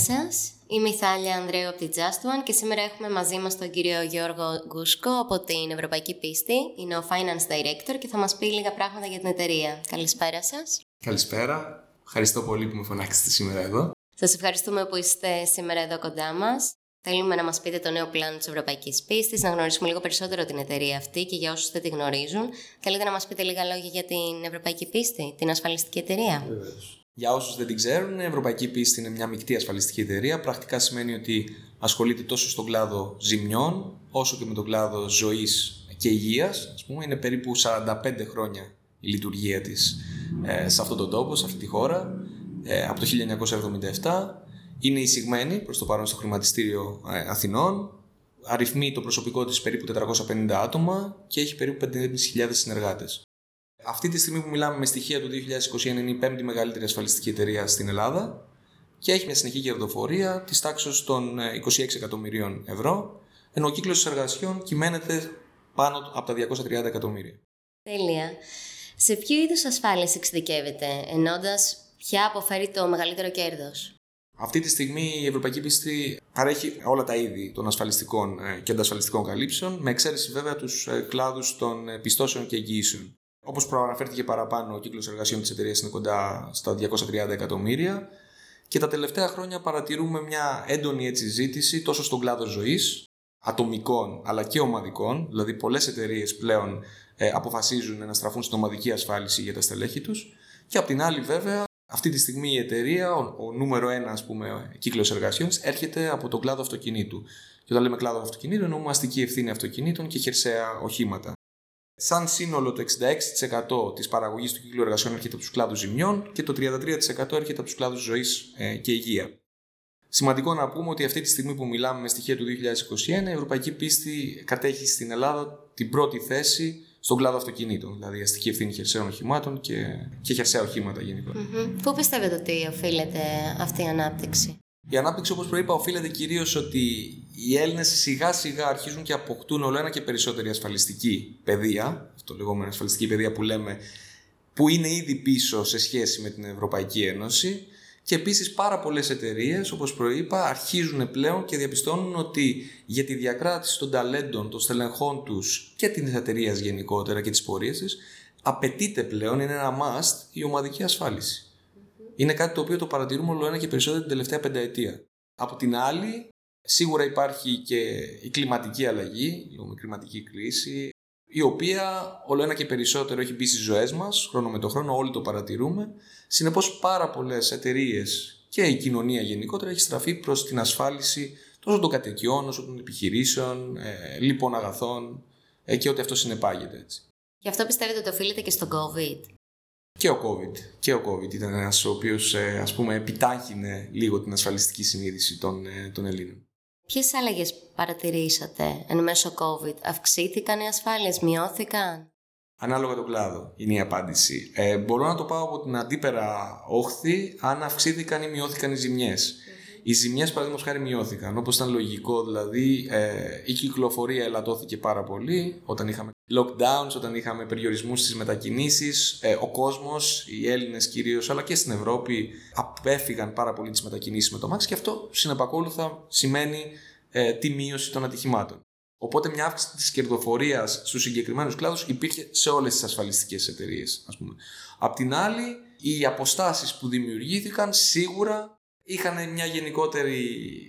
σας. Είμαι η Θάλια Ανδρέου από τη Just One και σήμερα έχουμε μαζί μας τον κύριο Γιώργο Γκούσκο από την Ευρωπαϊκή Πίστη. Είναι ο Finance Director και θα μας πει λίγα πράγματα για την εταιρεία. Καλησπέρα σας. Καλησπέρα. Ευχαριστώ πολύ που με φωνάξετε σήμερα εδώ. Σας ευχαριστούμε που είστε σήμερα εδώ κοντά μας. Θέλουμε να μας πείτε το νέο πλάνο της Ευρωπαϊκής Πίστης, να γνωρίσουμε λίγο περισσότερο την εταιρεία αυτή και για όσους δεν τη γνωρίζουν. Θέλετε να μας πείτε λίγα λόγια για την Ευρωπαϊκή Πίστη, την ασφαλιστική εταιρεία; Για όσους δεν την ξέρουν, η Ευρωπαϊκή Πίστη είναι μια μεικτή ασφαλιστική εταιρεία. Πρακτικά σημαίνει ότι ασχολείται τόσο στον κλάδο ζημιών, όσο και με τον κλάδο ζωής και υγείας. Α πούμε, είναι περίπου 45 χρόνια η λειτουργία της ε, σε αυτόν τον τόπο, σε αυτή τη χώρα, ε, από το 1977 είναι εισηγμένη προς το παρόν στο χρηματιστήριο ε, Αθηνών. Αριθμεί το προσωπικό της περίπου 450 άτομα και έχει περίπου 5.500 συνεργάτες. Αυτή τη στιγμή που μιλάμε με στοιχεία του 2021 είναι η πέμπτη μεγαλύτερη ασφαλιστική εταιρεία στην Ελλάδα και έχει μια συνεχή κερδοφορία της τάξης των 26 ε, εκατομμυρίων ευρώ, ενώ ο κύκλος εργασιών κυμαίνεται πάνω από τα 230 εκατομμύρια. Τέλεια. Σε ποιο είδους ασφάλειες εξειδικεύεται, ενώντας ποια αποφέρει το μεγαλύτερο κέρδος; Αυτή τη στιγμή η Ευρωπαϊκή Πίστη παρέχει όλα τα είδη των ασφαλιστικών ε, και αντασφαλιστικών καλύψεων, με εξαίρεση βέβαια τους ε, κλάδους των ε, πιστώσεων και εγγυήσεων. Όπως προαναφέρθηκε παραπάνω, ο κύκλος εργασιών της εταιρείας είναι κοντά στα 230 εκατομμύρια και τα τελευταία χρόνια παρατηρούμε μια έντονη έτσι ζήτηση τόσο στον κλάδο ζωής, ατομικών αλλά και ομαδικών, δηλαδή πολλές εταιρείες πλέον αποφασίζουν να στραφούν στην ομαδική ασφάλιση για τα στελέχη τους. Και απ' την άλλη, βέβαια, αυτή τη στιγμή η εταιρεία, ο, ο νούμερο ένα ας πούμε, κύκλος εργασιών, έρχεται από τον κλάδο αυτοκινήτου. Και όταν λέμε κλάδο αυτοκινήτου, εννοούμε αστική ευθύνη αυτοκινήτων και χερσαία οχήματα. Σαν σύνολο, το 66% της παραγωγής του κύκλου εργασιών έρχεται από τους κλάδους ζημιών και το 33% έρχεται από τους κλάδους ζωής ε, και υγεία. Σημαντικό να πούμε ότι αυτή τη στιγμή που μιλάμε με στοιχεία του 2021, η Ευρωπαϊκή Πίστη κατέχει στην Ελλάδα την πρώτη θέση στον κλάδο αυτοκινήτων, δηλαδή αστική ευθύνη χερσαίων οχημάτων και, και χερσαία οχήματα Πού πιστεύετε ότι οφείλεται αυτή η ανάπτυξη, Η ανάπτυξη, όπως προείπα, οφείλεται κυρίως ότι οι Έλληνες σιγά σιγά αρχίζουν και αποκτούν όλο ένα και περισσότερη ασφαλιστική παιδεία, αυτό λεγόμενο ασφαλιστική παιδεία που λέμε, που είναι ήδη πίσω σε σχέση με την Ευρωπαϊκή Ένωση και επίσης πάρα πολλές εταιρείες, όπως προείπα, αρχίζουν πλέον και διαπιστώνουν ότι για τη διακράτηση των ταλέντων, των στελεχών τους και την εταιρείας γενικότερα και της πορείας της, απαιτείται πλέον, είναι ένα must, η ομαδική ασφάλιση. Είναι κάτι το οποίο το παρατηρούμε όλο ένα και περισσότερο την τελευταία πενταετία. Από την άλλη, σίγουρα υπάρχει και η κλιματική αλλαγή, η κλιματική κρίση, η οποία όλο ένα και περισσότερο έχει μπει στις ζωές μας, χρόνο με το χρόνο, όλοι το παρατηρούμε. Συνεπώς, πάρα πολλές εταιρείες και η κοινωνία γενικότερα έχει στραφεί προς την ασφάλιση τόσο των κατοικιών όσο των επιχειρήσεων, ε, λοιπόν αγαθών ε, και ότι αυτό συνεπάγεται έτσι. Γι' αυτό πιστεύετε ότι οφείλεται και στο COVID; Και ο COVID. Και ο COVID ήταν ένας ο οποίος ε, ας πούμε επιτάχυνε λίγο την ασφαλιστική συνείδηση των, ε, των Ελλήνων. Ποιες άλλαγε παρατηρήσατε εν μέσω COVID, αυξήθηκαν οι ασφάλειες, μειώθηκαν; Ανάλογα το κλάδο είναι η απάντηση. Ε, μπορώ να το πάω από την αντίπερα όχθη αν αυξήθηκαν ή μειώθηκαν οι ζημιές. Οι ζημιές, παραδείγματος χάρη, μειώθηκαν. Όπως ήταν λογικό, δηλαδή ε, η κυκλοφορία ελαττώθηκε πάρα πολύ όταν είχαμε lockdowns, όταν είχαμε περιορισμούς στις μετακινήσεις. Ε, ο κόσμος, οι Έλληνες κυρίως, αλλά και στην Ευρώπη, απέφυγαν πάρα πολύ τις μετακινήσεις με το Max και αυτό συνεπακόλουθα σημαίνει ε, τη μείωση των ατυχημάτων. Οπότε μια αύξηση της κερδοφορίας στους συγκεκριμένους κλάδους υπήρχε σε όλες τις ασφαλιστικές εταιρείες, ας πούμε. Απ' την άλλη, οι αποστάσεις που δημιουργήθηκαν σίγουρα είχαν μια γενικότερη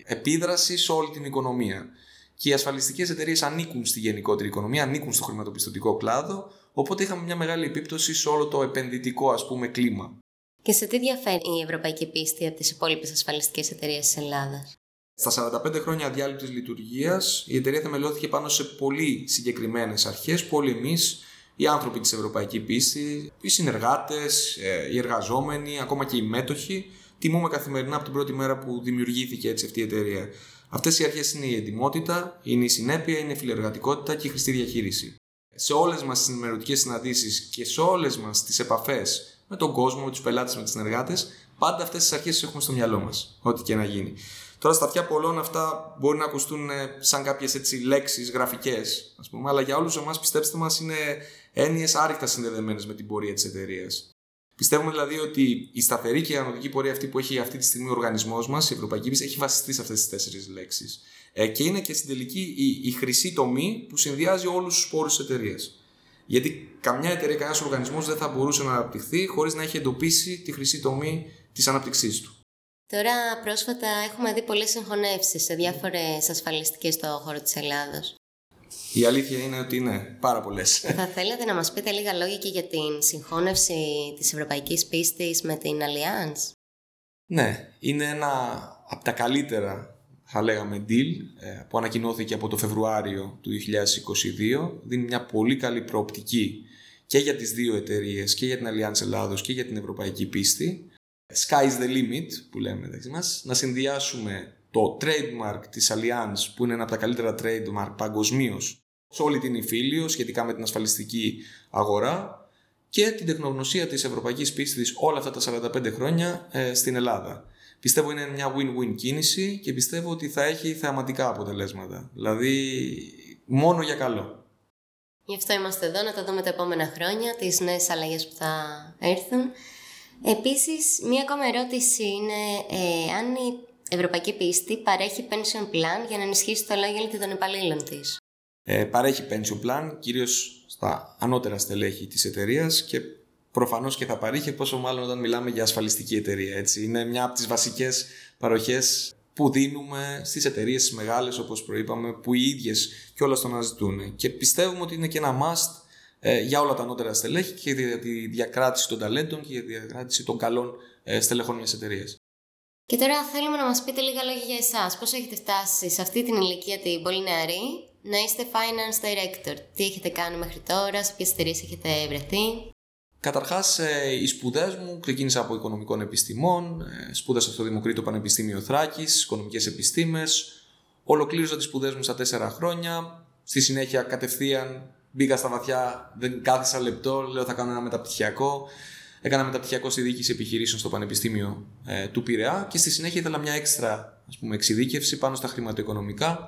επίδραση σε όλη την οικονομία. Και οι ασφαλιστικές εταιρείες ανήκουν στη γενικότερη οικονομία, ανήκουν στο χρηματοπιστωτικό κλάδο, οπότε είχαμε μια μεγάλη επίπτωση σε όλο το επενδυτικό ας πούμε κλίμα. Και σε τι διαφέρει η ευρωπαϊκή πίστη από τις υπόλοιπες ασφαλιστικές εταιρείες της Ελλάδας; Στα 45 χρόνια διάλειπτη λειτουργίας, η εταιρεία θεμελιώθηκε πάνω σε πολύ συγκεκριμένες αρχές που όλοι εμείς, οι άνθρωποι της Ευρωπαϊκής Πίστης, οι συνεργάτες, ε, οι εργαζόμενοι, ακόμα και οι μέτοχοι, τιμούμε καθημερινά από την πρώτη μέρα που δημιουργήθηκε έτσι αυτή η εταιρεία. Αυτές οι αρχές είναι η εντυμότητα, είναι η συνέπεια, είναι η φιλεργατικότητα και η χρηστή διαχείριση. Σε όλες μας τις ενημερωτικές συναντήσεις και σε όλες μας τις επαφές με τον κόσμο, με τους πελάτες, με του συνεργάτες, πάντα αυτές τις αρχές έχουμε στο μυαλό μας, ό,τι και να γίνει. Τώρα στα αυτιά πολλών αυτά μπορεί να ακουστούν ε, σαν κάποιες λέξεις γραφικές, ας πούμε, αλλά για όλους εμάς, πιστέψτε μας, είναι έννοιες άρρηκτα συνδεδεμένες με την πορεία της εταιρείας. Πιστεύουμε δηλαδή ότι η σταθερή και η ανωδική πορεία αυτή που έχει αυτή τη στιγμή ο οργανισμός μας, η Ευρωπαϊκή Πίστη, έχει βασιστεί σε αυτές τις τέσσερις λέξεις. Ε, και είναι και στην τελική η, η χρυσή τομή που συνδυάζει όλους τους πόρους της εταιρείας. Γιατί καμιά εταιρεία, κανένας οργανισμός δεν θα μπορούσε να αναπτυχθεί χωρίς να έχει εντοπίσει τη χρυσή τομή της ανάπτυξή του. Τώρα πρόσφατα έχουμε δει πολλές συγχωνεύσεις σε διάφορες ασφαλιστικές στο χώρο της Ελλάδος. Η αλήθεια είναι ότι είναι πάρα πολλές. Θα θέλατε να μας πείτε λίγα λόγια και για την συγχώνευση της ευρωπαϊκής πίστης με την Allianz; Ναι, είναι ένα από τα καλύτερα θα λέγαμε deal ε, που ανακοινώθηκε από το Φεβρουάριο του 2022. Δίνει μια πολύ καλή προοπτική και για τις δύο εταιρείες και για την Allianz Ελλάδος και για την ευρωπαϊκή πίστη sky's the limit που λέμε μεταξύ μας, να συνδυάσουμε το trademark της Allianz που είναι ένα από τα καλύτερα trademark παγκοσμίως σε όλη την υφήλιο σχετικά με την ασφαλιστική αγορά και την τεχνογνωσία της ευρωπαϊκής πίστης όλα αυτά τα 45 χρόνια ε, στην Ελλάδα. Πιστεύω είναι μια win-win κίνηση και πιστεύω ότι θα έχει θεαματικά αποτελέσματα. Δηλαδή μόνο για καλό. Γι' αυτό είμαστε εδώ να τα δούμε τα επόμενα χρόνια, τις νέες αλλαγές που θα έρθουν. Επίσης, μία ακόμα ερώτηση είναι ε, αν η Ευρωπαϊκή Πίστη παρέχει pension plan για να ενισχύσει το λόγιο των υπαλλήλων της. Ε, παρέχει pension plan κυρίως στα ανώτερα στελέχη της εταιρείας και προφανώς και θα παρέχει πόσο μάλλον όταν μιλάμε για ασφαλιστική εταιρεία. Έτσι. Είναι μια από τις βασικές παροχές που δίνουμε στις εταιρείες μεγάλες όπως προείπαμε που οι ίδιες κιόλας το αναζητούν. Και πιστεύουμε ότι είναι και ένα must ε, για όλα τα ανώτερα στελέχη και για τη διακράτηση των ταλέντων και για τη διακράτηση των καλών ε, στελεχών μιας εταιρείας. Και τώρα θέλουμε να μας πείτε λίγα λόγια για εσάς. Πώς έχετε φτάσει σε αυτή την ηλικία την πολύ νεαρή να είστε finance director; Τι έχετε κάνει μέχρι τώρα, σε ποιες εταιρείες έχετε βρεθεί; Καταρχάς, ε, οι σπουδές μου ξεκίνησα από οικονομικών επιστημών, σπούδασα στο Δημοκρίτο Πανεπιστήμιο Θράκης, οικονομικές επιστήμες. Ολοκλήρωσα τις σπουδές μου στα τέσσερα χρόνια. Στη συνέχεια, κατευθείαν Μπήκα στα βαθιά, δεν κάθισα λεπτό, λέω θα κάνω ένα μεταπτυχιακό. Έκανα μεταπτυχιακό στη διοίκηση επιχειρήσεων στο Πανεπιστήμιο ε, του Πειραιά και στη συνέχεια ήθελα μια έξτρα ας πούμε, εξειδίκευση πάνω στα χρηματοοικονομικά.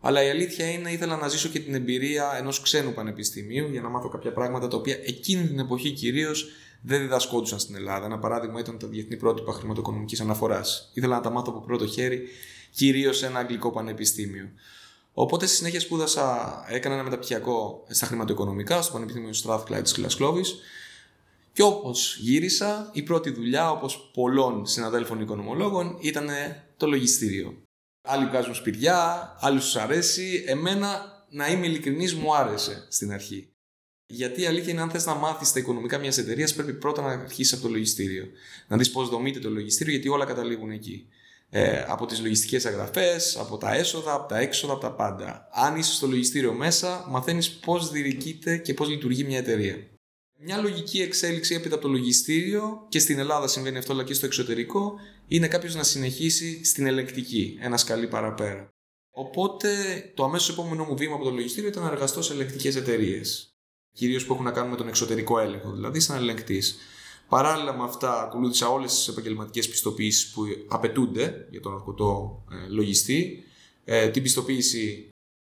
Αλλά η αλήθεια είναι ήθελα να ζήσω και την εμπειρία ενός ξένου πανεπιστημίου για να μάθω κάποια πράγματα τα οποία εκείνη την εποχή κυρίως δεν διδασκόντουσαν στην Ελλάδα. Ένα παράδειγμα ήταν τα διεθνή πρότυπα χρηματοοικονομικής αναφοράς. Ήθελα να τα μάθω από πρώτο χέρι, κυρίως σε ένα αγγλικό πανεπιστήμιο. Οπότε στη συνέχεια σπούδασα, έκανα ένα μεταπτυχιακό στα χρηματοοικονομικά στο Πανεπιστήμιο Strathclyde της Γλασκλόβη. Και όπως γύρισα, η πρώτη δουλειά, όπως πολλών συναδέλφων οικονομολόγων, ήταν το λογιστήριο. Άλλοι βγάζουν σπηριά, άλλοι τους αρέσει. Εμένα, να είμαι ειλικρινής, μου άρεσε στην αρχή. Γιατί η αλήθεια είναι, αν θες να μάθεις τα οικονομικά μιας εταιρείας, πρέπει πρώτα να αρχίσεις από το λογιστήριο. Να δεις πώς δομείται το λογιστήριο, γιατί όλα καταλήγουν εκεί ε, από τις λογιστικές αγραφές, από τα έσοδα, από τα έξοδα, από τα πάντα. Αν είσαι στο λογιστήριο μέσα, μαθαίνεις πώς διοικείται και πώς λειτουργεί μια εταιρεία. Μια λογική εξέλιξη έπειτα από το λογιστήριο και στην Ελλάδα συμβαίνει αυτό αλλά και στο εξωτερικό είναι κάποιος να συνεχίσει στην ελεκτική, ένα σκαλί παραπέρα. Οπότε το αμέσως επόμενο μου βήμα από το λογιστήριο ήταν να εργαστώ σε ελεκτικές εταιρείες. Κυρίως που έχουν να κάνουν με τον εξωτερικό έλεγχο, δηλαδή σαν ελεγκτής. Παράλληλα με αυτά, ακολούθησα όλες τις επαγγελματικές πιστοποιήσει που απαιτούνται για τον ορκωτό ε, λογιστή. Ε, την πιστοποίηση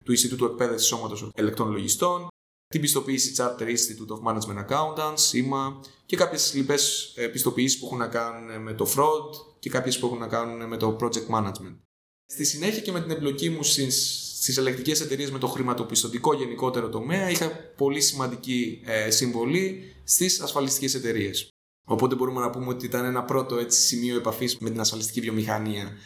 του Ινστιτούτου Εκπαίδευσης Σώματος Ελεκτών Λογιστών, την πιστοποίηση Charter Institute of Management Accountants, ΣΥΜΑ και κάποιες λοιπές ε, πιστοποιήσεις που έχουν να κάνουν με το fraud και κάποιες που έχουν να κάνουν με το project management. Στη συνέχεια και με την εμπλοκή μου στις στις ελεκτικές εταιρείες με το χρηματοπιστωτικό γενικότερο τομέα είχα πολύ σημαντική ε, συμβολή στις ασφαλιστικές εταιρείες. Οπότε μπορούμε να πούμε ότι ήταν ένα πρώτο έτσι, σημείο επαφής με την ασφαλιστική βιομηχανία.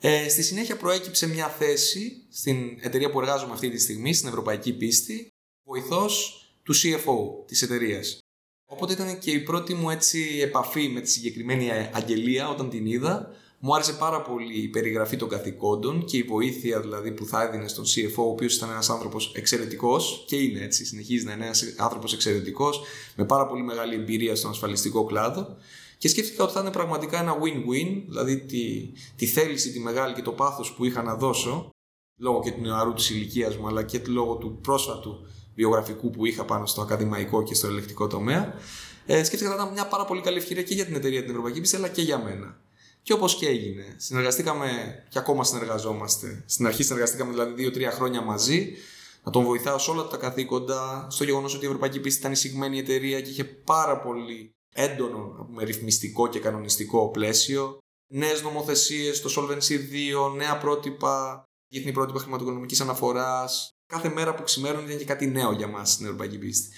Ε, στη συνέχεια προέκυψε μια θέση στην εταιρεία που εργάζομαι αυτή τη στιγμή, στην Ευρωπαϊκή Πίστη, βοηθός του CFO της εταιρείας. Οπότε ήταν και η πρώτη μου έτσι, επαφή με τη συγκεκριμένη αγγελία όταν την είδα, μου άρεσε πάρα πολύ η περιγραφή των καθηκόντων και η βοήθεια δηλαδή που θα έδινε στον CFO, ο οποίος ήταν ένας άνθρωπος εξαιρετικός και είναι έτσι, συνεχίζει να είναι ένας άνθρωπος εξαιρετικός με πάρα πολύ μεγάλη εμπειρία στον ασφαλιστικό κλάδο. Και σκέφτηκα ότι θα είναι πραγματικά ένα win-win, δηλαδή τη, τη θέληση, τη μεγάλη και το πάθος που είχα να δώσω, λόγω και του νεαρού της ηλικίας μου, αλλά και λόγω του πρόσφατου βιογραφικού που είχα πάνω στο ακαδημαϊκό και στο ελεκτικό τομέα. Ε, σκέφτηκα ότι θα ήταν μια πάρα πολύ καλή ευκαιρία και για την εταιρεία την Ευρωπαϊκή Πίστη, αλλά και για μένα. Και όπως και έγινε. Συνεργαστήκαμε και ακόμα συνεργαζόμαστε. Στην αρχή συνεργαστήκαμε δηλαδή 2-3 χρόνια μαζί. Να τον βοηθάω σε όλα τα καθήκοντα. Στο γεγονός ότι η Ευρωπαϊκή Πίστη ήταν εισηγμένη εταιρεία και είχε πάρα πολύ έντονο με ρυθμιστικό και κανονιστικό πλαίσιο, νέες νομοθεσίες, το Solvency 2, νέα πρότυπα, διεθνή πρότυπα χρηματοοικονομικής αναφοράς. Κάθε μέρα που ξημέρωνε ήταν και κάτι νέο για μας στην Ευρωπαϊκή Πίστη.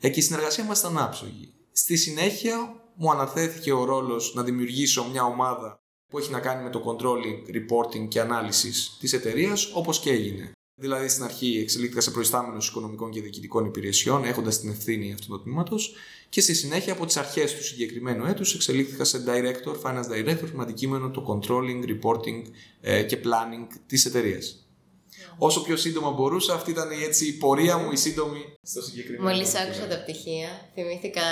Εκεί η συνεργασία μας ήταν άψογη. Στη συνέχεια μου αναθέθηκε ο ρόλος να δημιουργήσω μια ομάδα που έχει να κάνει με το controlling, reporting και ανάλυσης της εταιρείας, όπως και έγινε. Δηλαδή στην αρχή εξελίχθηκα σε προϊστάμενο οικονομικών και διοικητικών υπηρεσιών, έχοντας την ευθύνη αυτού του τμήματος, και στη συνέχεια από τις αρχές του συγκεκριμένου έτους εξελίχθηκα σε director, finance director, με αντικείμενο το controlling, reporting ε, και planning της εταιρείας. Όσο πιο σύντομα μπορούσα, αυτή ήταν έτσι, η πορεία μου, η σύντομη στο συγκεκριμένο. Μόλις άκουσα τα πτυχία, θυμήθηκα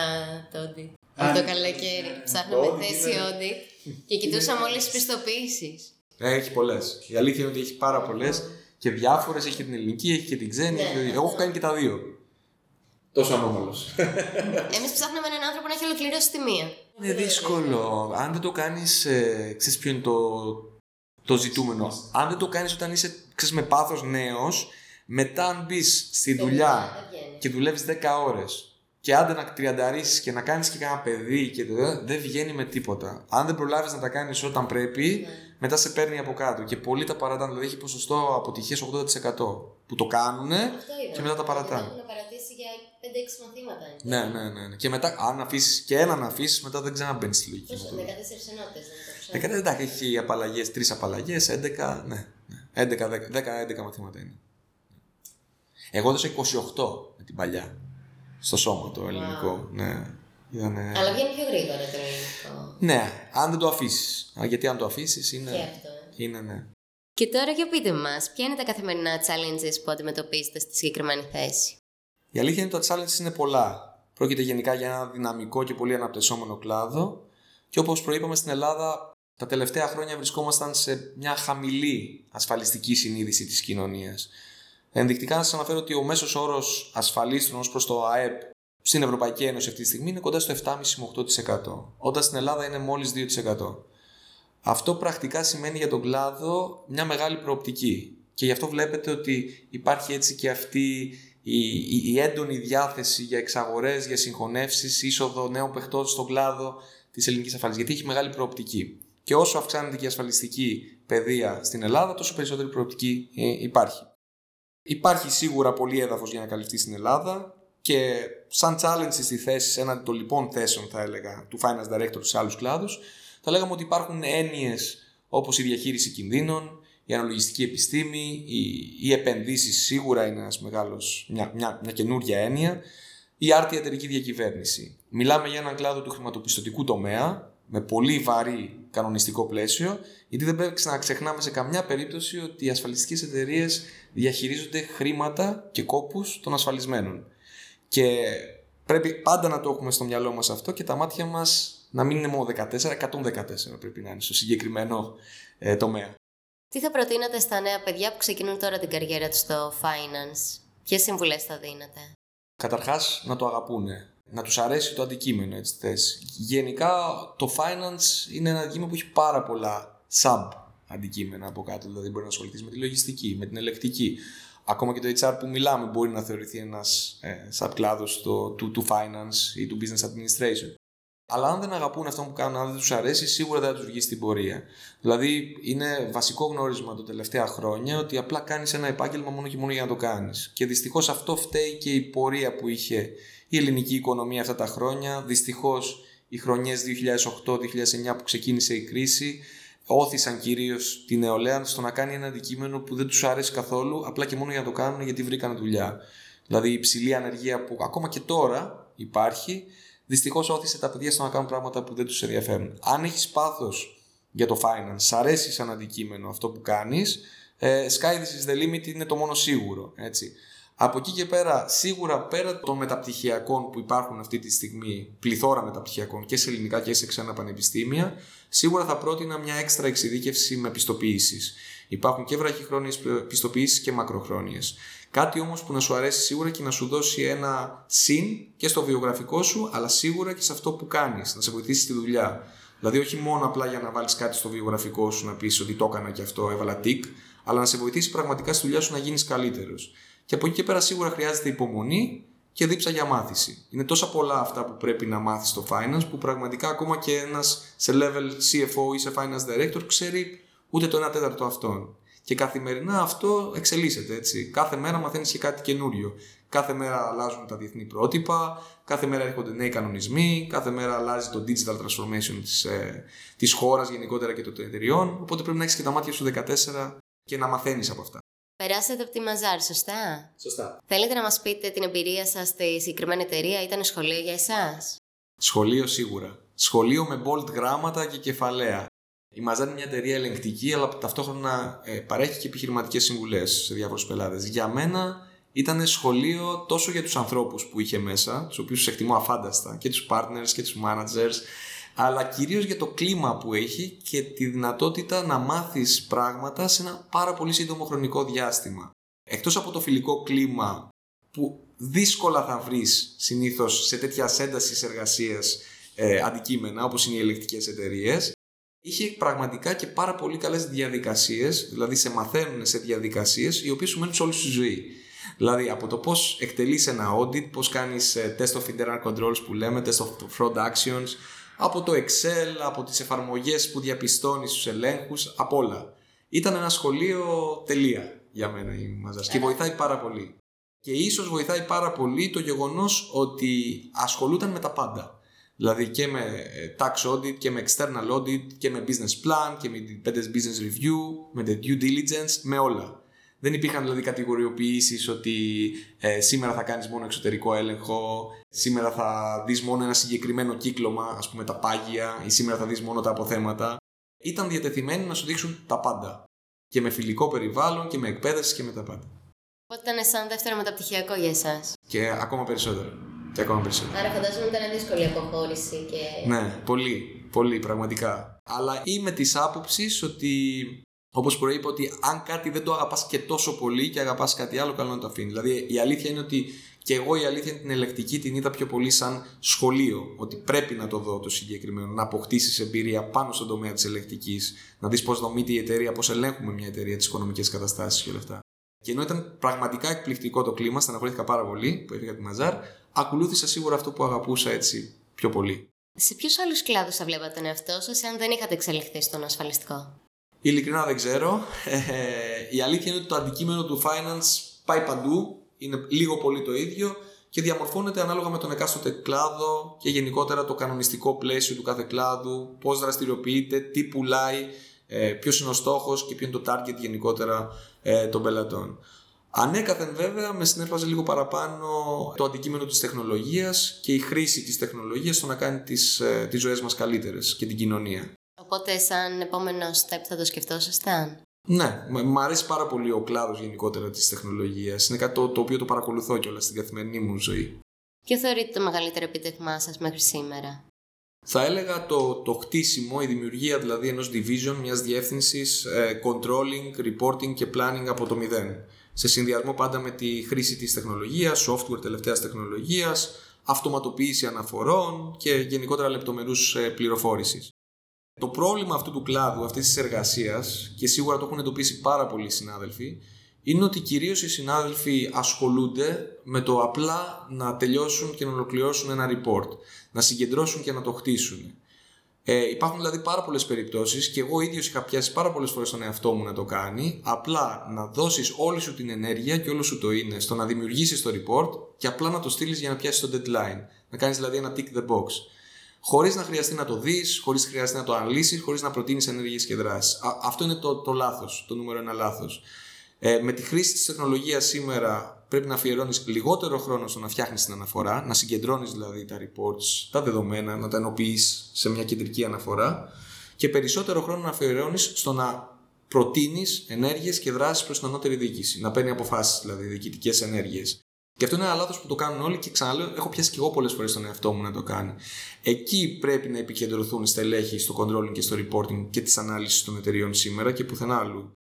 το audit. Αυτό το καλοκαίρι. Ψάχναμε θέση audit και κοιτούσαμε όλες τις πιστοποιήσει. Ε, έχει πολλές. Η αλήθεια είναι ότι έχει πάρα πολλές και διάφορες. Έχει και την ελληνική, έχει και την ξένη. Ναι. Εγώ έχω κάνει και τα δύο. Τόσο ανώμαλος. Εμείς ψάχναμε έναν άνθρωπο να έχει ολοκληρώσει τη μία. Είναι δύσκολο. Αν δεν το κάνεις. Ε, ξέρεις ποιο είναι το, το ζητούμενο. Αν δεν το κάνεις όταν είσαι ξέρεις, με πάθος νέος, μετά αν μπεις στη δουλειά και δουλεύεις 10 ώρες και άντε να τριανταρίσεις και να κάνεις και κανένα παιδί και δεν βγαίνει με τίποτα. Αν δεν προλάβεις να τα κάνεις όταν πρέπει, ναι. μετά σε παίρνει από κάτω. Και πολλοί τα παρατάνε. Δηλαδή έχει ποσοστό αποτυχίας 80% που το κάνουν και μετά τα παρατάνε. Έχουν παρατήσει για 5-6 μαθήματα. Ναι, ναι, ναι, ναι. Και μετά, αν αφήσεις και έναν αφήσεις, μετά δεν ξαναμπαίνεις στη λογική. Πόσο, 14 ενότητες δεν το ξέρω. έχει απαλλαγές, τρεις απαλλαγές, 11. Ναι, 11, 10, 10, 11 μαθήματα είναι. Εγώ έδωσα 28 με την παλιά στο σώμα το ελληνικό. Ναι. Ήτανε... Αλλά βγαίνει πιο γρήγορα το ελληνικό. Ναι, αν δεν το αφήσεις. Γιατί αν το αφήσεις είναι. Και αυτό. Ε. Είναι, ναι. Και τώρα για πείτε μας, ποια είναι τα καθημερινά challenges που αντιμετωπίζετε στη συγκεκριμένη θέση; Η αλήθεια είναι ότι τα challenges είναι πολλά. Πρόκειται γενικά για ένα δυναμικό και πολύ αναπτυσσόμενο κλάδο. Και όπως προείπαμε στην Ελλάδα, τα τελευταία χρόνια βρισκόμασταν σε μια χαμηλή ασφαλιστική συνείδηση της κοινωνίας. Ενδεικτικά να σας αναφέρω ότι ο μέσος όρος ασφαλίστρων ως προς το ΑΕΠ στην Ευρωπαϊκή Ένωση αυτή τη στιγμή είναι κοντά στο 7,5 8%. Όταν στην Ελλάδα είναι μόλις 2%. Αυτό πρακτικά σημαίνει για τον κλάδο μια μεγάλη προοπτική. Και γι' αυτό βλέπετε ότι υπάρχει έτσι και αυτή η, η, η έντονη διάθεση για εξαγορές, για συγχωνεύσεις, είσοδο νέων παιχτών στον κλάδο της ελληνικής ασφαλής. Γιατί έχει μεγάλη προοπτική. Και όσο αυξάνεται και η ασφαλιστική παιδεία στην Ελλάδα, τόσο περισσότερη προοπτική ε, υπάρχει. Υπάρχει σίγουρα πολύ έδαφος για να καλυφθεί στην Ελλάδα και σαν challenge στη θέση, έναν των λοιπόν θέσεων θα έλεγα, του finance director σε άλλους κλάδους, θα λέγαμε ότι υπάρχουν έννοιες όπως η διαχείριση κινδύνων, η αναλογιστική επιστήμη, οι, οι επενδύσεις σίγουρα είναι ένας μεγάλος, μια, μια, μια καινούργια έννοια, η άρτια εταιρική διακυβέρνηση. Μιλάμε για έναν κλάδο του χρηματοπιστωτικού τομέα, με πολύ βαρύ κανονιστικό πλαίσιο, γιατί δεν πρέπει να ξεχνάμε σε καμιά περίπτωση ότι οι ασφαλιστικές εταιρείες διαχειρίζονται χρήματα και κόπους των ασφαλισμένων. Και πρέπει πάντα να το έχουμε στο μυαλό μας αυτό και τα μάτια μας να μην είναι μόνο 14, 114 πρέπει να είναι στο συγκεκριμένο ε, τομέα. Τι θα προτείνατε στα νέα παιδιά που ξεκινούν τώρα την καριέρα τους στο finance, ποιες συμβουλές θα δίνετε; Καταρχάς να το αγαπούνε, να τους αρέσει το αντικείμενο έτσι θέση. Γενικά το finance είναι ένα αντικείμενο που έχει πάρα πολλά sub αντικείμενα από κάτω, δηλαδή μπορεί να ασχοληθείς με τη λογιστική, με την ελεκτική. Ακόμα και το HR που μιλάμε μπορεί να θεωρηθεί ένας ε, subκλάδος του, του finance ή του business administration. Αλλά αν δεν αγαπούν αυτό που κάνουν, αν δεν τους αρέσει, σίγουρα δεν θα τους βγει στην πορεία. Δηλαδή, είναι βασικό γνώρισμα τα τελευταία χρόνια ότι απλά κάνεις ένα επάγγελμα μόνο και μόνο για να το κάνεις. Και δυστυχώς αυτό φταίει και η πορεία που είχε η ελληνική οικονομία αυτά τα χρόνια. Δυστυχώς οι χρονιές 2008-2009 που ξεκίνησε η κρίση όθησαν κυρίως την νεολαία στο να κάνει ένα αντικείμενο που δεν τους άρεσε καθόλου, απλά και μόνο για να το κάνουν γιατί βρήκαν δουλειά. Δηλαδή η υψηλή ανεργία που ακόμα και τώρα υπάρχει δυστυχώς όθησε τα παιδιά στο να κάνουν πράγματα που δεν τους ενδιαφέρουν. Αν έχεις πάθος για το finance, σ' αρέσει σαν αντικείμενο αυτό που κάνεις, ε, sky this is the limit είναι το μόνο σίγουρο. Έτσι. Από εκεί και πέρα, σίγουρα πέρα των μεταπτυχιακών που υπάρχουν αυτή τη στιγμή, πληθώρα μεταπτυχιακών και σε ελληνικά και σε ξένα πανεπιστήμια, σίγουρα θα πρότεινα μια έξτρα εξειδίκευση με πιστοποιήσεις. Υπάρχουν και βραχυχρόνιες πιστοποιήσεις και μακροχρόνιες. Κάτι όμως που να σου αρέσει σίγουρα και να σου δώσει ένα συν και στο βιογραφικό σου, αλλά σίγουρα και σε αυτό που κάνεις, να σε βοηθήσει στη δουλειά. Δηλαδή, όχι μόνο απλά για να βάλεις κάτι στο βιογραφικό σου να πεις ότι το έκανα και αυτό, έβαλα τικ, αλλά να σε βοηθήσει πραγματικά στη δουλειά σου να γίνεις καλύτερος. Και από εκεί και πέρα σίγουρα χρειάζεται υπομονή και δίψα για μάθηση. Είναι τόσα πολλά αυτά που πρέπει να μάθεις στο finance που πραγματικά ακόμα και ένας σε level CFO ή σε finance director ξέρει ούτε το 1 τέταρτο αυτόν. Και καθημερινά αυτό εξελίσσεται έτσι. Κάθε μέρα μαθαίνεις και κάτι καινούριο. Κάθε μέρα αλλάζουν τα διεθνή πρότυπα, κάθε μέρα έρχονται νέοι κανονισμοί, κάθε μέρα αλλάζει το digital transformation της, ε, της χώρας γενικότερα και των εταιριών, οπότε πρέπει να έχεις και τα μάτια σου 14 και να μαθαίνεις από αυτά. Περάσατε από τη Μαζάρ, σωστά; Σωστά. Θέλετε να μας πείτε την εμπειρία σας στη συγκεκριμένη εταιρεία, ήταν σχολείο για εσάς; Σχολείο σίγουρα. Σχολείο με bold γράμματα και κεφαλαία. Η Μαζάρ είναι μια εταιρεία ελεγκτική, αλλά ταυτόχρονα ε, παρέχει και επιχειρηματικές συμβουλές σε διάφορους πελάτες. Για μένα ήταν σχολείο τόσο για τους ανθρώπους που είχε μέσα, τους οποίους εκτιμώ αφάνταστα, και τους partners και τους managers, αλλά κυρίως για το κλίμα που έχει και τη δυνατότητα να μάθεις πράγματα σε ένα πάρα πολύ σύντομο χρονικό διάστημα. Εκτός από το φιλικό κλίμα που δύσκολα θα βρεις συνήθως σε τέτοια έντασης εργασίας ε, αντικείμενα όπως είναι οι ελεκτικές εταιρείες. Είχε πραγματικά και πάρα πολύ καλές διαδικασίες, δηλαδή σε μαθαίνουν σε διαδικασίες οι οποίες σου μένουν σε όλη σου ζωή. Δηλαδή από το πώς εκτελείς ένα audit, πώς κάνεις ε, test of internal controls που λέμε, test of fraud actions, από το Excel, από τις εφαρμογές που διαπιστώνεις στους ελέγχους, από όλα. Ήταν ένα σχολείο τελεία για μένα η Μαζάς και βοηθάει πάρα πολύ. Και ίσως βοηθάει πάρα πολύ το γεγονός ότι ασχολούταν με τα πάντα. Δηλαδή και με ε, tax audit και με external audit και με business plan και με business review, με the due diligence, με όλα. Δεν υπήρχαν δηλαδή κατηγοριοποιήσεις ότι ε, σήμερα θα κάνεις μόνο εξωτερικό έλεγχο, σήμερα θα δεις μόνο ένα συγκεκριμένο κύκλωμα, ας πούμε τα πάγια ή σήμερα θα δεις μόνο τα αποθέματα. Ήταν διατεθειμένοι να σου δείξουν τα πάντα. Και με φιλικό περιβάλλον και με εκπαίδευση και με τα πάντα. Οπότε ήταν σαν δεύτερο μεταπτυχιακό για εσάς. Και ακόμα περισσότερο. Και ακόμα περισσότερο. Άρα φαντάζομαι ήταν δύσκολη αποχώρηση και. Ναι, πολύ. Πολύ, πραγματικά. Αλλά είμαι της άποψης ότι Όπως προείπα ότι αν κάτι δεν το αγαπάς και τόσο πολύ και αγαπάς κάτι άλλο, καλό να το αφήνεις. Δηλαδή η αλήθεια είναι ότι και εγώ η αλήθεια είναι την ελεκτική την είδα πιο πολύ σαν σχολείο. Ότι πρέπει να το δω το συγκεκριμένο, να αποκτήσεις εμπειρία πάνω στον τομέα της ελεκτικής, να δεις πώς δομείται η εταιρεία, πώς ελέγχουμε μια εταιρεία, τις οικονομικές καταστάσεις και όλα αυτά. Και ενώ ήταν πραγματικά εκπληκτικό το κλίμα, στεναχωρήθηκα πάρα πολύ που έφυγα τη Μαζάρ, ακολούθησα σίγουρα αυτό που αγαπούσα έτσι πιο πολύ. Σε ποιους άλλους κλάδους θα βλέπατε τον εαυτό σας, αν δεν είχατε εξελιχθεί στον ασφαλιστικό; Ειλικρινά δεν ξέρω. Ε, η αλήθεια είναι ότι το αντικείμενο του finance πάει παντού, είναι λίγο πολύ το ίδιο και διαμορφώνεται ανάλογα με τον εκάστοτε κλάδο και γενικότερα το κανονιστικό πλαίσιο του κάθε κλάδου, πώς δραστηριοποιείται, τι πουλάει, ε, ποιος είναι ο στόχος και ποιο είναι το target γενικότερα ε, των πελατών. Ανέκαθεν βέβαια με συνέρφαζε λίγο παραπάνω το αντικείμενο της τεχνολογίας και η χρήση της τεχνολογίας στο να κάνει τις, ε, τις ζωές μας καλύτερες και την κοινωνία. Οπότε, σαν επόμενο step θα το σκεφτόσασταν; Ναι, μου αρέσει πάρα πολύ ο κλάδος γενικότερα της τεχνολογίας. Είναι κάτι το, το οποίο το παρακολουθώ κιόλας στην καθημερινή μου ζωή. Ποιο θεωρείτε το μεγαλύτερο επίτευγμά σας μέχρι σήμερα, Θα έλεγα το, το χτίσιμο, η δημιουργία δηλαδή ενός division, μιας διεύθυνσης ε, controlling, reporting και planning από το μηδέν. Σε συνδυασμό πάντα με τη χρήση της τεχνολογίας, software τελευταίας τεχνολογίας, αυτοματοποίηση αναφορών και γενικότερα λεπτομερούς ε, πληροφόρησης. Το πρόβλημα αυτού του κλάδου, αυτής της εργασίας, και σίγουρα το έχουν εντοπίσει πάρα πολλοί συνάδελφοι, είναι ότι κυρίως οι συνάδελφοι ασχολούνται με το απλά να τελειώσουν και να ολοκληρώσουν ένα report, να συγκεντρώσουν και να το χτίσουν. Ε, υπάρχουν δηλαδή πάρα πολλές περιπτώσεις και εγώ ίδιος είχα πιάσει πάρα πολλές φορές τον εαυτό μου να το κάνει. Απλά να δώσεις όλη σου την ενέργεια και όλο σου το είναι στο να δημιουργήσεις το report και απλά να το στείλεις για να πιάσεις το deadline. Να κάνεις δηλαδή ένα tick the box χωρίς να χρειαστεί να το δεις, χωρίς να χρειαστεί να το αναλύσεις, χωρίς να προτείνεις ενέργειες και δράσεις. Αυτό είναι το, το λάθος, το νούμερο ένα λάθος. Ε, με τη χρήση της τεχνολογίας σήμερα πρέπει να αφιερώνεις λιγότερο χρόνο στο να φτιάχνεις την αναφορά, να συγκεντρώνεις δηλαδή τα reports, τα δεδομένα, να τα ενοποιείς σε μια κεντρική αναφορά και περισσότερο χρόνο να αφιερώνεις στο να προτείνεις ενέργειες και δράσεις προς την ανώτερη διοίκηση. Να παίρνει αποφάσεις, δηλαδή διοικητικές ενέργειες. Και αυτό είναι ένα λάθος που το κάνουν όλοι και ξαναλέω, έχω πιάσει και εγώ πολλές φορές τον εαυτό μου να το κάνει. Εκεί πρέπει να επικεντρωθούν οι στελέχοι στο controlling και στο reporting και της ανάλυσης των εταιριών σήμερα και πουθενά άλλου.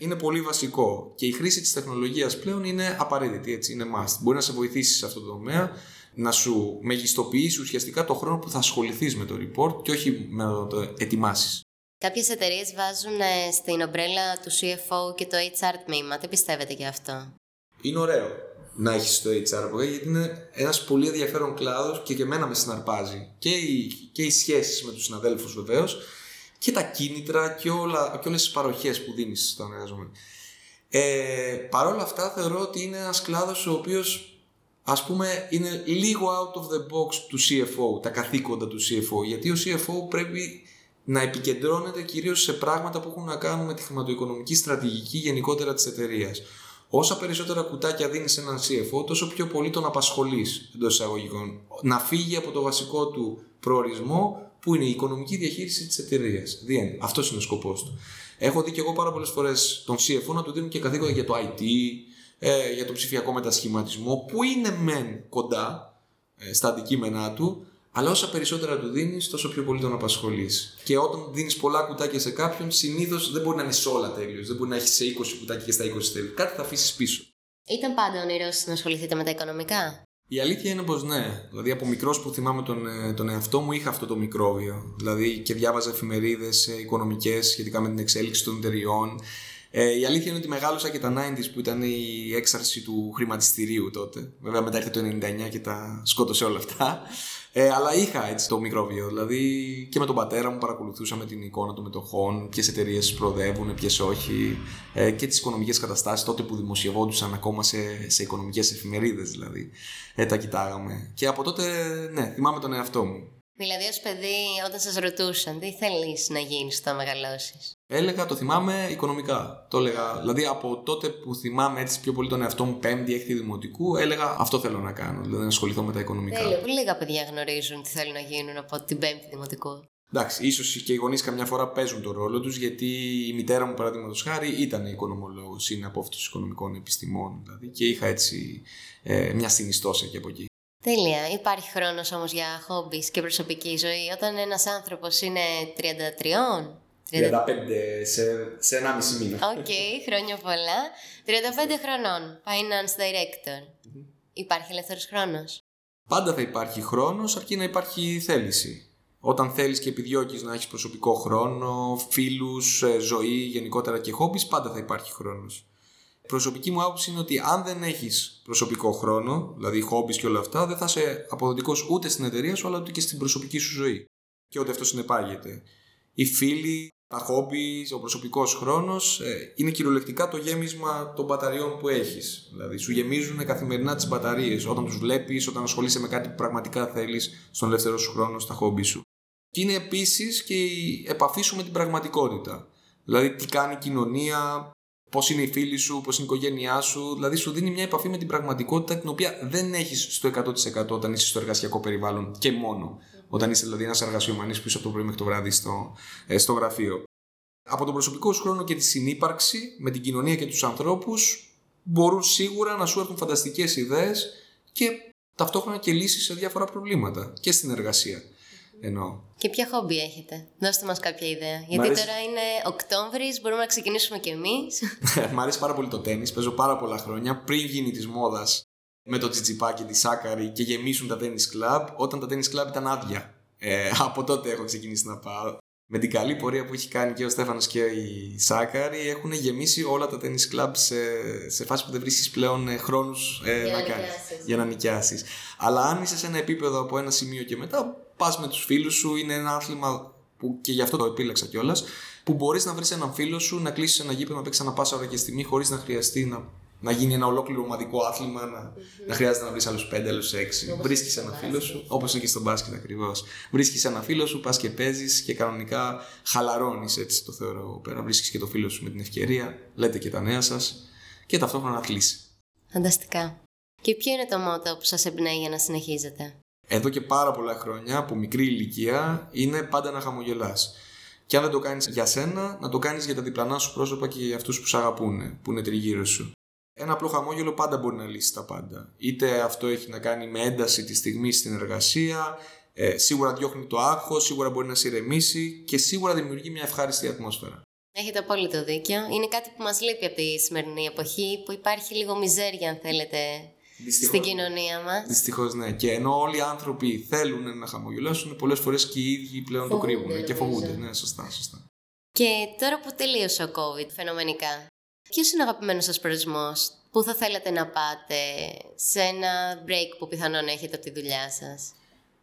Είναι πολύ βασικό και η χρήση της τεχνολογίας πλέον είναι απαραίτητη, έτσι, είναι must. Μπορεί να σε βοηθήσει σε αυτό το τομέα, να σου μεγιστοποιήσει ουσιαστικά το χρόνο που θα ασχοληθείς με το report και όχι με να το ετοιμάσεις. Κάποιες εταιρείες βάζουν ε, στην ομπρέλα του CFO και το HR τμήμα. Τι πιστεύετε γι' αυτό; Είναι ωραίο να έχεις το HR γιατί είναι ένας πολύ ενδιαφέρον κλάδος και για μένα με συναρπάζει. Και οι, και οι σχέσεις με τους συναδέλφους βεβαίως και τα κίνητρα και, όλα, και όλες τις παροχές που δίνεις στον εργαζόμενο. Ε, Παρ' όλα αυτά θεωρώ ότι είναι ένας κλάδος ο οποίος ας πούμε είναι λίγο out of the box του CFO, τα καθήκοντα του CFO γιατί ο CFO πρέπει να επικεντρώνεται κυρίως σε πράγματα που έχουν να κάνουν με τη χρηματοοικονομική στρατηγική γενικότερα της εταιρείας. Όσα περισσότερα κουτάκια δίνεις σε έναν CFO, τόσο πιο πολύ τον απασχολείς εντός εισαγωγικών. Να φύγει από το βασικό του προορισμό που είναι η οικονομική διαχείριση της εταιρείας. Αυτός είναι ο σκοπός του. Έχω δει και εγώ πάρα πολλές φορές τον CFO να του δίνουν και καθήκοντα για το IT, ε, για το ψηφιακό μετασχηματισμό, που είναι μεν κοντά ε, στα αντικείμενά του, αλλά όσα περισσότερα του δίνεις, τόσο πιο πολύ τον απασχολείς. Και όταν δίνεις πολλά κουτάκια σε κάποιον, συνήθως δεν μπορεί να είναι σε όλα τέλειος. Δεν μπορεί να έχεις σε 20 κουτάκια και στα 20 τέλειο. Κάτι θα αφήσεις πίσω. Ήταν πάντα όνειρό να ασχοληθείτε με τα οικονομικά; Η αλήθεια είναι πως ναι. Δηλαδή από μικρός που θυμάμαι τον, ε, τον εαυτό μου είχα αυτό το μικρόβιο. Δηλαδή και διάβαζα εφημερίδες οικονομικές σχετικά με την εξέλιξη των εταιριών. Ε, η αλήθεια είναι ότι μεγάλωσα και τα 90s που ήταν η έξαρση του χρηματιστηρίου τότε. Βέβαια μετά ήρθε το 99 και τα σκότωσε όλα αυτά. Ε, αλλά είχα έτσι το μικρόβιο. Δηλαδή και με τον πατέρα μου παρακολουθούσαμε την εικόνα των μετοχών, ποιες εταιρείες προοδεύουν, ποιες όχι. Ε, και τις οικονομικές καταστάσεις τότε που δημοσιευόντουσαν ακόμα σε, σε οικονομικές εφημερίδες δηλαδή. Ε, τα κοιτάγαμε. Και από τότε, ναι, θυμάμαι τον εαυτό μου. Δηλαδή, ως παιδί, όταν σας ρωτούσαν τι θέλεις να γίνεις όταν μεγαλώσεις; Έλεγα, το θυμάμαι οικονομικά. Το έλεγα. Δηλαδή, από τότε που θυμάμαι έτσι πιο πολύ τον εαυτό μου, πέμπτη, έκτη δημοτικού, έλεγα αυτό θέλω να κάνω. Δηλαδή, να ασχοληθώ με τα οικονομικά. Τέλειο. Λίγα παιδιά γνωρίζουν τι θέλουν να γίνουν από την πέμπτη δημοτικού. Εντάξει, ίσως και οι γονείς καμιά φορά παίζουν τον ρόλο τους, γιατί η μητέρα μου, παραδείγματος χάρη, ήταν οικονομολόγος, είναι από αυτούς τους οικονομικών επιστημών, δηλαδή, και είχα έτσι ε, μια συνιστώσα και από εκεί. Τέλεια. Υπάρχει χρόνος όμως για χόμπις και προσωπική ζωή όταν ένας άνθρωπος είναι 33. 35 σε, σε ένα μισή μήνα. OK, okay, χρόνια πολλά. 35 χρονών, finance director. Υπάρχει ελεύθερος χρόνος; Πάντα θα υπάρχει χρόνος, αρκεί να υπάρχει θέληση. Όταν θέλεις και επιδιώκεις να έχεις προσωπικό χρόνο, φίλους, ε, ζωή, γενικότερα και χόμπι, πάντα θα υπάρχει χρόνος προσωπική μου άποψη είναι ότι αν δεν έχεις προσωπικό χρόνο, δηλαδή χόμπι και όλα αυτά, δεν θα είσαι αποδοτικός ούτε στην εταιρεία σου, αλλά ούτε και στην προσωπική σου ζωή. Και ότι αυτό συνεπάγεται. Οι φίλοι, τα χόμπι, ο προσωπικός χρόνος ε, είναι κυριολεκτικά το γέμισμα των μπαταριών που έχεις. Δηλαδή, σου γεμίζουν καθημερινά τις μπαταρίες όταν τους βλέπεις, όταν ασχολείσαι με κάτι που πραγματικά θέλεις στον ελεύθερο σου χρόνο, στα χόμπι σου. Και είναι επίσης και η επαφή σου με την πραγματικότητα. Δηλαδή, τι κάνει η κοινωνία, πώς είναι οι φίλοι σου, πώς είναι η οικογένειά σου. Δηλαδή, σου δίνει μια επαφή με την πραγματικότητα την οποία δεν έχεις στο 100% όταν είσαι στο εργασιακό περιβάλλον και μόνο. Όταν είσαι δηλαδή ένας εργασιομανής που είσαι από το πρωί μέχρι το βράδυ στο, ε, στο γραφείο. Από τον προσωπικό σου χρόνο και τη συνύπαρξη με την κοινωνία και τους ανθρώπους μπορούν σίγουρα να σου έρθουν φανταστικές ιδέες και ταυτόχρονα και λύσεις σε διάφορα προβλήματα και στην εργασία. Εννοώ. Και ποια χόμπι έχετε, δώστε μας κάποια ιδέα. Γιατί τώρα είναι Οκτώβρης, μπορούμε να ξεκινήσουμε κι εμείς. Μ' αρέσει πάρα πολύ το τέννις, παίζω πάρα πολλά χρόνια πριν γίνει της μόδας με το τσιτσιπάκι, τη σάκαρη και γεμίσουν τα τέννις κλαμπ, όταν τα τέννις κλαμπ ήταν άδεια. Ε, από τότε έχω ξεκινήσει να πάω. Με την καλή πορεία που έχει κάνει και ο Στέφανος και η Σάκαρη έχουν γεμίσει όλα τα τέννις κλαμπ σε, σε φάση που δεν βρίσκεις πλέον ε, χρόνους ε, για να, να κάνεις, νοικιάσεις. για να νοικιάσεις. Αλλά αν είσαι σε ένα επίπεδο από ένα σημείο και μετά, πας με τους φίλους σου, είναι ένα άθλημα που και γι' αυτό το επίλεξα κιόλας, που μπορείς να βρεις έναν φίλο σου, να κλείσεις ένα γήπεδο, να παίξεις ένα πάσα ώρα και στιγμή, χωρίς να χρειαστεί να, να γίνει ένα ολόκληρο ομαδικό άθλημα, να, να χρειάζεται να βρεις άλλους πέντε, άλλους έξι. Όπως Βρίσκεις στο ένα μπάσκετ. φίλο σου, όπως είναι και στο μπάσκετ ακριβώς. Βρίσκεις ένα φίλο σου, πας και παίζεις και κανονικά χαλαρώνεις, έτσι το θεωρώ εγώ πέρα. Βρίσκεις και το φίλο σου με την ευκαιρία, λέτε και τα νέα σας και ταυτόχρονα αθλήσει. Φανταστικά. Και ποιο είναι το μότο που σας εμπνέει για να συνεχίζετε; εδώ και πάρα πολλά χρόνια, από μικρή ηλικία, είναι πάντα να χαμογελάς. Και αν δεν το κάνεις για σένα, να το κάνεις για τα διπλανά σου πρόσωπα και για αυτούς που σε αγαπούν, που είναι τριγύρω σου. Ένα απλό χαμόγελο πάντα μπορεί να λύσει τα πάντα. Είτε αυτό έχει να κάνει με ένταση τη στιγμή στην εργασία, ε, σίγουρα διώχνει το άγχος, σίγουρα μπορεί να σε ηρεμήσει και σίγουρα δημιουργεί μια ευχάριστη ατμόσφαιρα. Έχετε απόλυτο δίκιο. Είναι κάτι που μας λείπει από τη σημερινή εποχή, που υπάρχει λίγο μιζέρια, αν θέλετε, στην κοινωνία μας. Δυστυχώς ναι. Και ενώ όλοι οι άνθρωποι θέλουν να χαμογελάσουν, πολλές φορές και οι ίδιοι πλέον το Φοβούνται, κρύβουν και νομίζω. φοβούνται. Ναι, σωστά, σωστά. Και τώρα που τελείωσε ο COVID φαινομενικά, ποιος είναι ο αγαπημένος σας προορισμό, Πού θα θέλατε να πάτε σε ένα break που πιθανόν έχετε από τη δουλειά σας;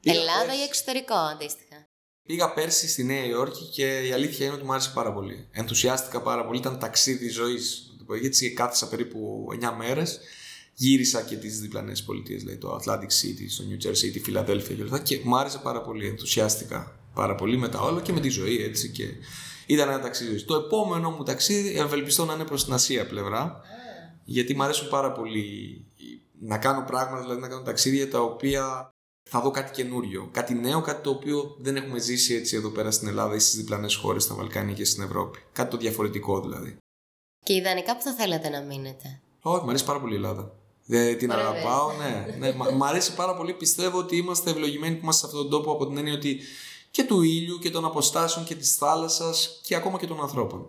Ελλάδα ή εξωτερικό αντίστοιχα; Πήγα πέρσι στη Νέα Υόρκη και η αλήθεια είναι ότι μου άρεσε πάρα πολύ. Ενθουσιάστηκα πάρα πολύ. Ήταν ταξίδι ζωής. Γιατί κάθισα περίπου 9 μέρες. Γύρισα και τις διπλανές πολιτείες, δηλαδή το Atlantic City, το New Jersey, τη Φιλαδέλφια και όλα αυτά. Και μου άρεσε πάρα πολύ. Ενθουσιάστηκα πάρα πολύ με τα όλα και με τη ζωή έτσι. Και ήταν ένα ταξίδι. Το επόμενο μου ταξίδι ευελπιστώ να είναι προς την Ασία πλευρά. Γιατί μου αρέσουν πάρα πολύ να κάνω πράγματα, δηλαδή να κάνω ταξίδια τα οποία θα δω κάτι καινούριο, κάτι νέο, κάτι το οποίο δεν έχουμε ζήσει έτσι εδώ πέρα στην Ελλάδα ή στις διπλανές χώρες, στα Βαλκάνια και στην Ευρώπη. Κάτι το διαφορετικό δηλαδή. Και ιδανικά που θα θέλατε να μείνετε; Όχι, μου αρέσει πάρα πολύ η Ελλάδα. Δεν την Ωραία, αγαπάω, ναι. ναι. Μ' αρέσει πάρα πολύ. Πιστεύω ότι είμαστε ευλογημένοι που είμαστε σε αυτόν τον τόπο από την έννοια ότι και του ήλιου και των αποστάσεων και της θάλασσας και ακόμα και των ανθρώπων.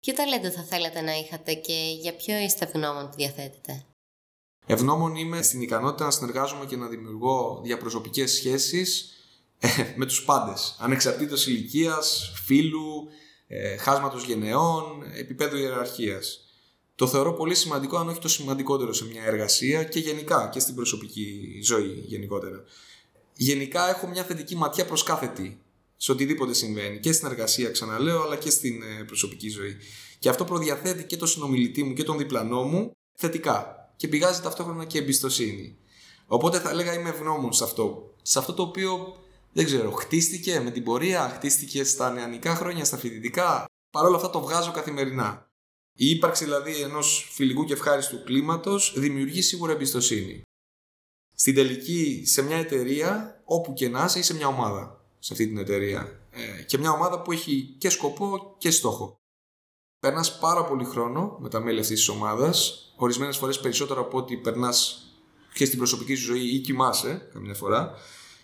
Ποιο ταλέντο θα θέλατε να είχατε και για ποιο είστε ευγνώμων που διαθέτετε; Ευγνώμων είμαι στην ικανότητα να συνεργάζομαι και να δημιουργώ διαπροσωπικές σχέσεις ε, με τους πάντες. Ανεξαρτήτως ηλικίας, φίλου, ε, χάσματος γενεών, επίπεδου ιεραρχίας. Το θεωρώ πολύ σημαντικό, αν όχι το σημαντικότερο σε μια εργασία και γενικά και στην προσωπική ζωή γενικότερα. Γενικά έχω μια θετική ματιά προς κάθε τι, σε οτιδήποτε συμβαίνει και στην εργασία ξαναλέω αλλά και στην ε, προσωπική ζωή. Και αυτό προδιαθέτει και το συνομιλητή μου και τον διπλανό μου θετικά και πηγάζει ταυτόχρονα και εμπιστοσύνη. Οπότε θα έλεγα είμαι ευγνώμων σε αυτό. Σε αυτό το οποίο δεν ξέρω, χτίστηκε με την πορεία, χτίστηκε στα νεανικά χρόνια, στα φοιτητικά. Παρ' όλα αυτά το βγάζω καθημερινά. Η ύπαρξη δηλαδή ενός φιλικού και ευχάριστου κλίματος δημιουργεί σίγουρα εμπιστοσύνη. Στην τελική, σε μια εταιρεία, όπου και να είσαι, είσαι μια ομάδα σε αυτή την εταιρεία. Ε, και μια ομάδα που έχει και σκοπό και στόχο. Περνάς πάρα πολύ χρόνο με τα μέλη αυτής της ομάδας, ορισμένες φορές περισσότερο από ότι περνάς και στην προσωπική σου ζωή ή κοιμάσαι καμιά φορά.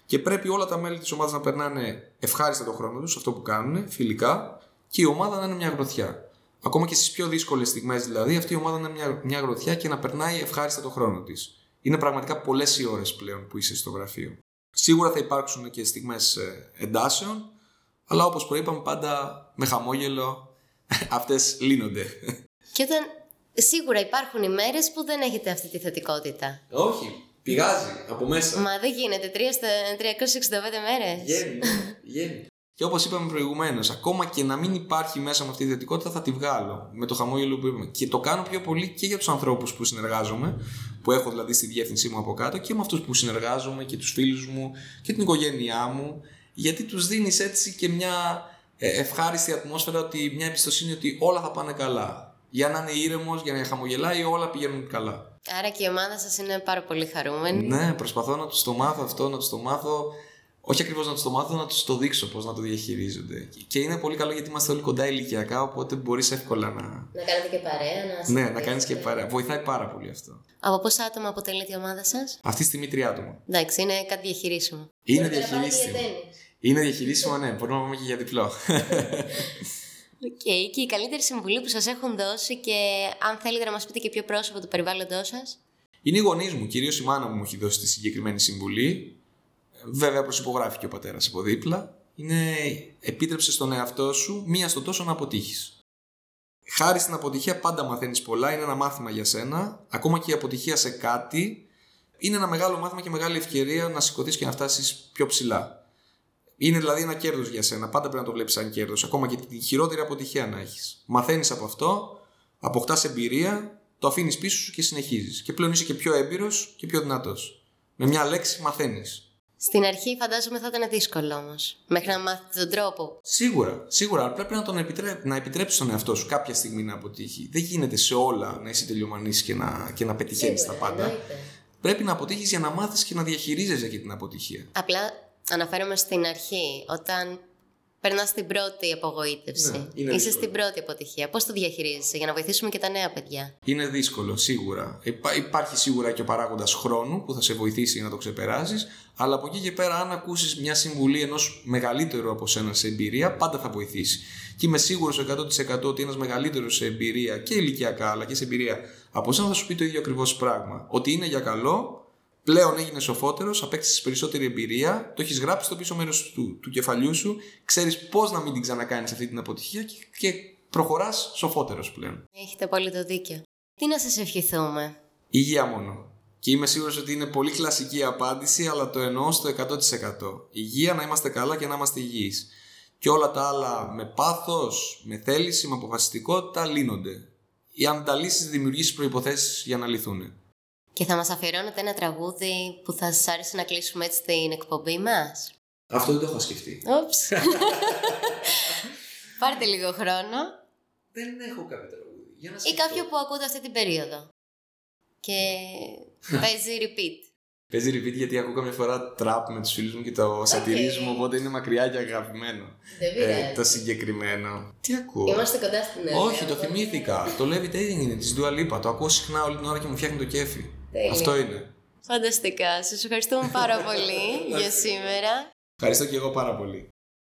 Και πρέπει όλα τα μέλη της ομάδας να περνάνε ευχάριστα τον χρόνο τους, αυτό που κάνουν, φιλικά, και η ομάδα να είναι μια γροθιά. Ακόμα και στις πιο δύσκολες στιγμές δηλαδή, αυτή η ομάδα να είναι μια, μια γροθιά και να περνάει ευχάριστα τον χρόνο της. Είναι πραγματικά πολλές οι ώρες πλέον που είσαι στο γραφείο. Σίγουρα θα υπάρξουν και στιγμές ε, εντάσεων, αλλά όπως προείπαμε, πάντα με χαμόγελο αυτές λύνονται. Και όταν Σίγουρα υπάρχουν ημέρε που δεν έχετε αυτή τη θετικότητα. Όχι. Πηγάζει από μέσα. Μα δεν γίνεται. 365 μέρες. Βγαίνει. Βγαίνει. Και όπως είπαμε προηγουμένως, ακόμα και να μην υπάρχει μέσα με αυτή τη θετικότητα, θα τη βγάλω με το χαμόγελο που είπαμε. Και το κάνω πιο πολύ και για τους ανθρώπους που συνεργάζομαι, που έχω δηλαδή στη διεύθυνσή μου από κάτω, και με αυτούς που συνεργάζομαι και τους φίλους μου και την οικογένειά μου, γιατί τους δίνεις έτσι και μια ε, ευχάριστη ατμόσφαιρα, ότι, μια εμπιστοσύνη ότι όλα θα πάνε καλά για να είναι ήρεμος, για να χαμογελάει, όλα πηγαίνουν καλά. Άρα και η ομάδα σας είναι πάρα πολύ χαρούμενη. Ναι, προσπαθώ να τους το μάθω αυτό, να τους το μάθω. Όχι ακριβώς να τους το μάθω, να τους το δείξω πώς να το διαχειρίζονται. Και είναι πολύ καλό γιατί είμαστε όλοι κοντά ηλικιακά, οπότε μπορείς εύκολα να. Να κάνετε και παρέα, να Ναι, να κάνεις και παρέα. Βοηθάει πάρα πολύ αυτό. Από πόσα άτομα αποτελείται η ομάδα σας, Αυτή τη στιγμή τρία άτομα. Εντάξει, είναι κάτι διαχειρίσιμο. Είναι διαχειρίσιμο. Είναι διαχειρίσιμο, ναι, μπορούμε να πούμε και για διπλό. Okay. Και η καλύτερη συμβουλή που σας έχουν δώσει και αν θέλετε να μας πείτε και ποιο πρόσωπο του περιβάλλοντός σας; Είναι οι γονείς μου, κυρίως η μάνα μου μου έχει δώσει τη συγκεκριμένη συμβουλή. Βέβαια, προσυπογράφει και ο πατέρας από δίπλα. Είναι επίτρεψε στον εαυτό σου μία στο τόσο να αποτύχεις. Χάρη στην αποτυχία πάντα μαθαίνεις πολλά, είναι ένα μάθημα για σένα. Ακόμα και η αποτυχία σε κάτι είναι ένα μεγάλο μάθημα και μεγάλη ευκαιρία να σηκωθείς και να φτάσεις πιο ψηλά. Είναι δηλαδή ένα κέρδος για σένα. Πάντα πρέπει να το βλέπεις σαν κέρδος. Ακόμα και τη χειρότερη αποτυχία να έχεις. Μαθαίνεις από αυτό, αποκτάς εμπειρία, το αφήνεις πίσω σου και συνεχίζεις. Και πλέον είσαι και πιο έμπειρος και πιο δυνατός. Με μια λέξη μαθαίνεις. Στην αρχή φαντάζομαι θα ήταν δύσκολο όμως. Μέχρι να μάθει τον τρόπο. Σίγουρα, σίγουρα. Πρέπει να τον επιτρέ... να επιτρέψει τον εαυτό σου κάποια στιγμή να αποτύχει. Δεν γίνεται σε όλα να είσαι τελειομανής και να, και να πετυχαίνεις τα πάντα. Εννοείται. Πρέπει να αποτύχεις για να μάθεις και να διαχειρίζεσαι και την αποτυχία. Απλά αναφέρομαι στην αρχή, όταν περνάς στην πρώτη απογοήτευση. Ναι, Είσαι στην πρώτη αποτυχία. Πώς το διαχειρίζεσαι για να βοηθήσουμε και τα νέα παιδιά; Είναι δύσκολο, σίγουρα. υπάρχει σίγουρα και ο παράγοντας χρόνου που θα σε βοηθήσει να το ξεπεράσεις. Αλλά από εκεί και πέρα, αν ακούσεις μια συμβουλή ενός μεγαλύτερου από σένα σε εμπειρία, πάντα θα βοηθήσει. Και είμαι σίγουρος 100% ότι ένας μεγαλύτερος σε εμπειρία και ηλικιακά, αλλά και σε εμπειρία από σένα θα σου πει το ίδιο ακριβώς πράγμα. Ότι είναι για καλό Πλέον έγινε σοφότερος, απέκτησες περισσότερη εμπειρία, το έχεις γράψει στο πίσω μέρος του, του κεφαλιού σου, ξέρεις πώς να μην την ξανακάνεις αυτή την αποτυχία και, και προχωράς σοφότερος πλέον. Έχετε πολύ το δίκιο. Τι να σας ευχηθούμε; Υγεία μόνο. Και είμαι σίγουρος ότι είναι πολύ κλασική απάντηση, αλλά το εννοώ στο 100%. Υγεία να είμαστε καλά και να είμαστε υγιείς. Και όλα τα άλλα με πάθος, με θέληση, με αποφασιστικότητα λύνονται. Ή αν τα λύσεις δημιουργήσεις προϋποθέσεις για να λυθούν. Και θα μας αφιερώνετε ένα τραγούδι που θα σας άρεσε να κλείσουμε έτσι την εκπομπή μας; Αυτό δεν το έχω σκεφτεί. Όψ. Πάρτε λίγο χρόνο. Δεν έχω κάποιο τραγούδι. Για να Ή κάποιο που ακούτε αυτή την περίοδο. Και παίζει repeat. Παίζει repeat γιατί ακούω καμιά φορά τραπ με τους φίλους μου και το σατυρίζουμε, οπότε είναι μακριά και αγαπημένο. Δεν Ε, πειράζει. το συγκεκριμένο. Τι ακούω; Είμαστε κοντά στην Ελλάδα. Όχι, το θυμήθηκα. το Levitating είναι της Dua Lipa. Το ακούω συχνά όλη την ώρα και μου φτιάχνει το κέφι. Τέλεια. Αυτό είναι. Φανταστικά. Σας ευχαριστούμε πάρα πολύ για σήμερα. Ευχαριστώ και εγώ πάρα πολύ.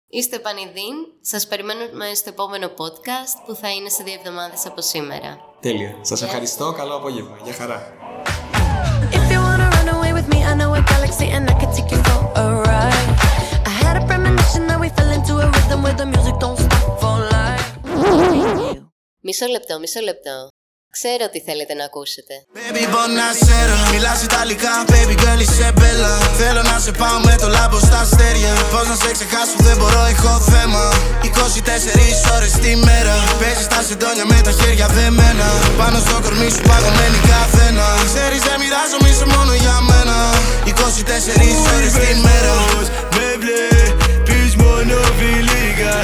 Είστε Πανιδίν. Σας περιμένουμε στο επόμενο podcast που θα είναι σε δύο εβδομάδες από σήμερα. Τέλεια. Σας ευχαριστώ. Καλό απόγευμα. Γεια χαρά. If you wanna run away with me, I know a galaxy and I could take you for a ride. I had a premonition that we fell into a rhythm where the music don't stop for life. Μισό λεπτό, μισό λεπτό. Ξέρω τι θέλετε να ακούσετε. Baby, buonasera. Uh, μιλάς Ιταλικά, baby girl, είσαι μπέλα. Θέλω να σε πάω με το λάμπο στα αστέρια. Πώς να σε ξεχάσω, δεν μπορώ, έχω θέμα. 24 ώρες τη μέρα. Παίζεις τα σεντόνια με τα χέρια δεμένα. Πάνω στο κορμί σου παγωμένη καθένα. Ξέρεις, δεν μοιράζομαι, είσαι μόνο για μένα. 24 ώρες τη μέρα. Με μπλε, μόνο φιλικά,